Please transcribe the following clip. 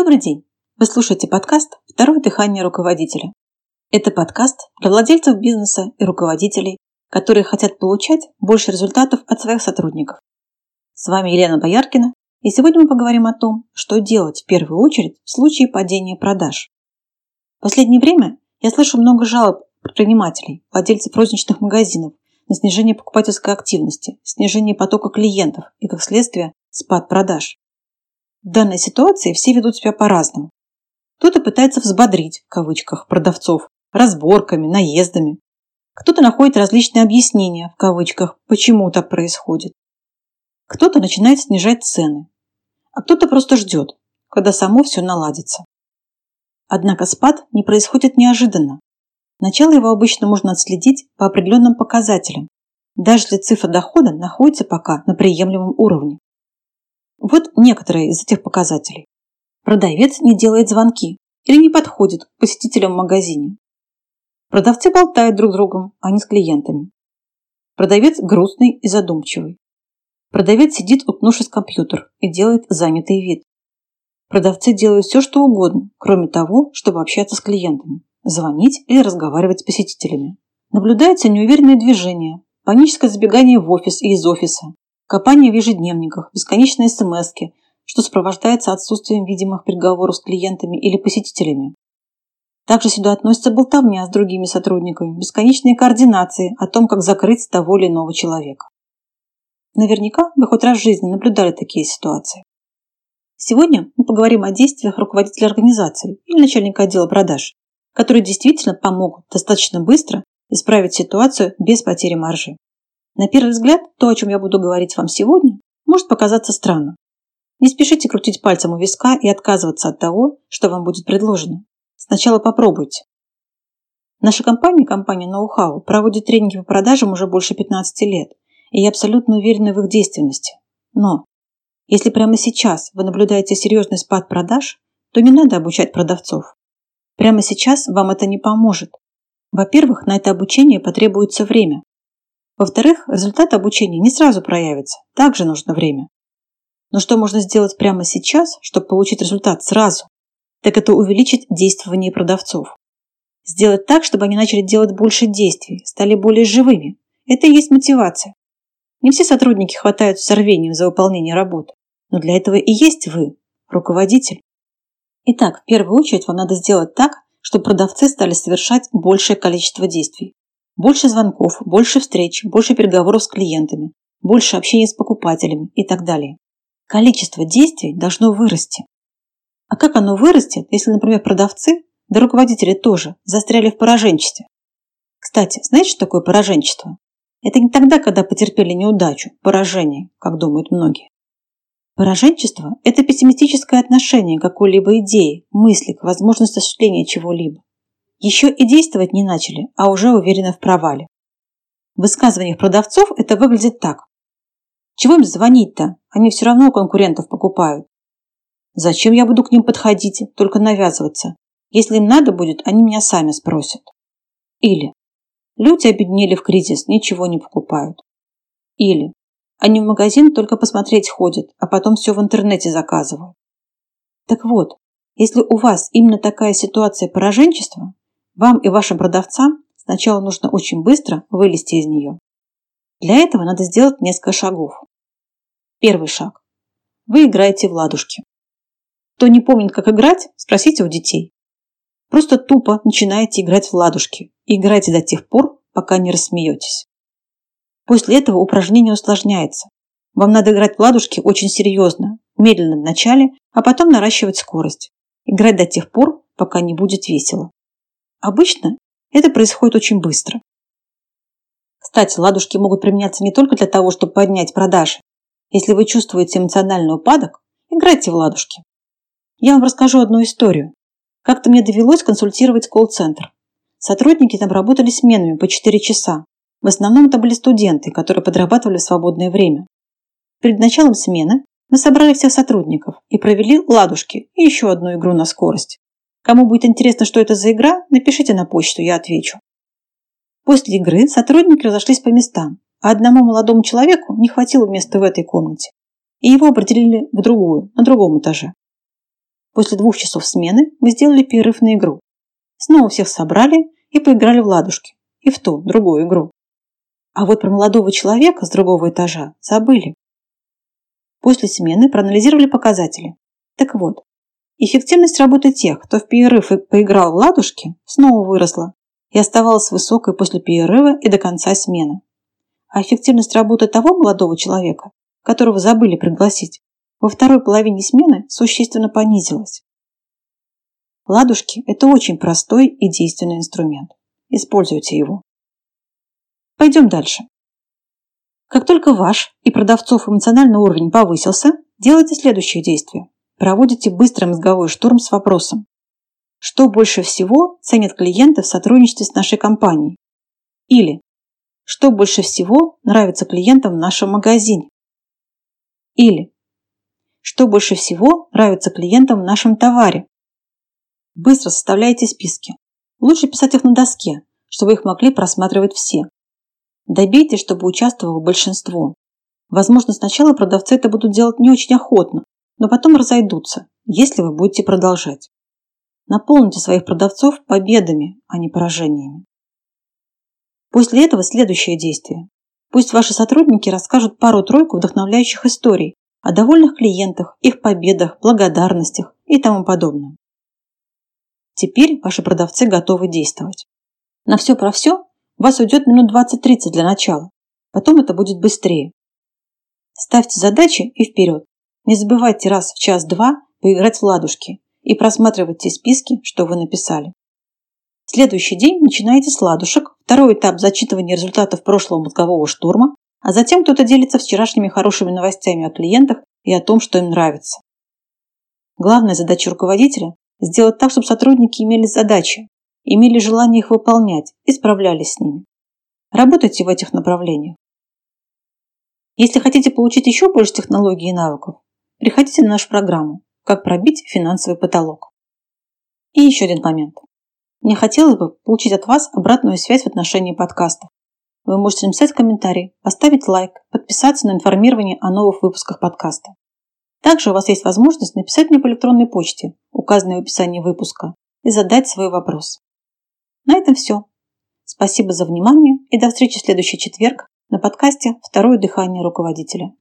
Добрый день! Вы слушаете подкаст «Второе дыхание руководителя». Это подкаст для владельцев бизнеса и руководителей, которые хотят получать больше результатов от своих сотрудников. С вами Елена Бояркина, и сегодня мы поговорим о том, что делать в первую очередь в случае падения продаж. В последнее время я слышу много жалоб предпринимателей, владельцев розничных магазинов на снижение покупательской активности, снижение потока клиентов и, как следствие, спад продаж. В данной ситуации все ведут себя по-разному. Кто-то пытается взбодрить, в кавычках, продавцов, разборками, наездами. Кто-то находит различные объяснения, в кавычках, почему так происходит. Кто-то начинает снижать цены, а кто-то просто ждет, когда само все наладится. Однако спад не происходит неожиданно. Начало его обычно можно отследить по определенным показателям, даже если цифра дохода находится пока на приемлемом уровне. Вот некоторые из этих показателей. Продавец не делает звонки или не подходит к посетителям в магазине. Продавцы болтают друг с другом, а не с клиентами. Продавец грустный и задумчивый. Продавец сидит, уткнувшись в компьютер и делает занятый вид. Продавцы делают все, что угодно, кроме того, чтобы общаться с клиентами, звонить или разговаривать с посетителями. Наблюдаются неуверенные движения, паническое забегание в офис и из офиса, Копание в ежедневниках, бесконечные смс что сопровождается отсутствием видимых переговоров с клиентами или посетителями. Также сюда относится болтовня с другими сотрудниками, бесконечные координации о том, как закрыть того или иного человека. Наверняка вы хоть раз в жизни наблюдали такие ситуации. Сегодня мы поговорим о действиях руководителя организации или начальника отдела продаж, которые действительно помогут достаточно быстро исправить ситуацию без потери маржи. На первый взгляд, то, о чем я буду говорить вам сегодня, может показаться странным. Не спешите крутить пальцем у виска и отказываться от того, что вам будет предложено. Сначала попробуйте. Наша компания, компания Know-how, проводит тренинги по продажам уже больше 15 лет, и я абсолютно уверена в их действенности. Но если прямо сейчас вы наблюдаете серьезный спад продаж, то не надо обучать продавцов. Прямо сейчас вам это не поможет. Во-первых, на это обучение потребуется время. Во-вторых, результат обучения не сразу проявится, также нужно время. Но что можно сделать прямо сейчас, чтобы получить результат сразу? Так это увеличить действование продавцов. Сделать так, чтобы они начали делать больше действий, стали более живыми. Это и есть мотивация. Не все сотрудники хватают с рвением за выполнение работы, но для этого и есть вы, руководитель. Итак, в первую очередь вам надо сделать так, чтобы продавцы стали совершать большее количество действий. Больше звонков, больше встреч, больше переговоров с клиентами, больше общения с покупателями и так далее. Количество действий должно вырасти. А как оно вырастет, если, например, продавцы, да руководители тоже, застряли в пораженчестве? Кстати, знаете, что такое пораженчество? Это не тогда, когда потерпели неудачу, поражение, как думают многие. Пораженчество – это пессимистическое отношение к какой-либо идее, мысли, к возможности осуществления чего-либо. Еще и действовать не начали, а уже уверены в провале. В высказываниях продавцов это выглядит так. Чего им звонить-то? Они все равно у конкурентов покупают. Зачем я буду к ним подходить, только навязываться? Если им надо будет, они меня сами спросят. Или люди обеднели в кризис, ничего не покупают. Или они в магазин только посмотреть ходят, а потом все в интернете заказывают. Так вот, если у вас именно такая ситуация пораженчества, вам и вашим продавцам сначала нужно очень быстро вылезти из нее. Для этого надо сделать несколько шагов. Первый шаг. Вы играете в ладушки. Кто не помнит, как играть, спросите у детей. Просто тупо начинаете играть в ладушки и играйте до тех пор, пока не рассмеетесь. После этого упражнение усложняется. Вам надо играть в ладушки очень серьезно, медленно в начале, а потом наращивать скорость. Играть до тех пор, пока не будет весело. Обычно это происходит очень быстро. Кстати, ладушки могут применяться не только для того, чтобы поднять продажи. Если вы чувствуете эмоциональный упадок, играйте в ладушки. Я вам расскажу одну историю. Как-то мне довелось консультировать колл-центр. Сотрудники там работали сменами по 4 часа. В основном это были студенты, которые подрабатывали в свободное время. Перед началом смены мы собрали всех сотрудников и провели ладушки и еще одну игру на скорость. Кому будет интересно, что это за игра, напишите на почту, я отвечу. После игры сотрудники разошлись по местам, а одному молодому человеку не хватило места в этой комнате, и его определили в другую, на другом этаже. После двух часов смены мы сделали перерыв на игру. Снова всех собрали и поиграли в ладушки. И в ту, другую игру. А вот про молодого человека с другого этажа забыли. После смены проанализировали показатели. Так вот, эффективность работы тех, кто в перерыв и поиграл в ладушки, снова выросла и оставалась высокой после перерыва и до конца смены. А эффективность работы того молодого человека, которого забыли пригласить, во второй половине смены существенно понизилась. Ладушки – это очень простой и действенный инструмент. Используйте его. Пойдем дальше. Как только ваш и продавцов эмоциональный уровень повысился, делайте следующее действие. Проводите быстрый мозговой штурм с вопросом. Что больше всего ценят клиенты в сотрудничестве с нашей компанией? Или что больше всего нравится клиентам в нашем магазине? Или что больше всего нравится клиентам в нашем товаре? Быстро составляйте списки. Лучше писать их на доске, чтобы их могли просматривать все. Добейтесь, чтобы участвовало большинство. Возможно, сначала продавцы это будут делать не очень охотно, но потом разойдутся, если вы будете продолжать. Наполните своих продавцов победами, а не поражениями. После этого следующее действие. Пусть ваши сотрудники расскажут пару-тройку вдохновляющих историй о довольных клиентах, их победах, благодарностях и тому подобное. Теперь ваши продавцы готовы действовать. На все про все у вас уйдет минут 20-30 для начала. Потом это будет быстрее. Ставьте задачи и вперед. Не забывайте раз в час-два поиграть в ладушки и просматривать те списки, что вы написали. Следующий день начинаете с ладушек, второй этап зачитывания результатов прошлого мозгового штурма, а затем кто-то делится вчерашними хорошими новостями о клиентах и о том, что им нравится. Главная задача руководителя – сделать так, чтобы сотрудники имели задачи, имели желание их выполнять и справлялись с ними. Работайте в этих направлениях. Если хотите получить еще больше технологий и навыков, приходите на нашу программу «Как пробить финансовый потолок». И еще один момент. Мне хотелось бы получить от вас обратную связь в отношении подкаста. Вы можете написать комментарий, поставить лайк, подписаться на информирование о новых выпусках подкаста. Также у вас есть возможность написать мне по электронной почте, указанной в описании выпуска, и задать свой вопрос. На этом все. Спасибо за внимание и до встречи в следующий четверг на подкасте «Второе дыхание руководителя».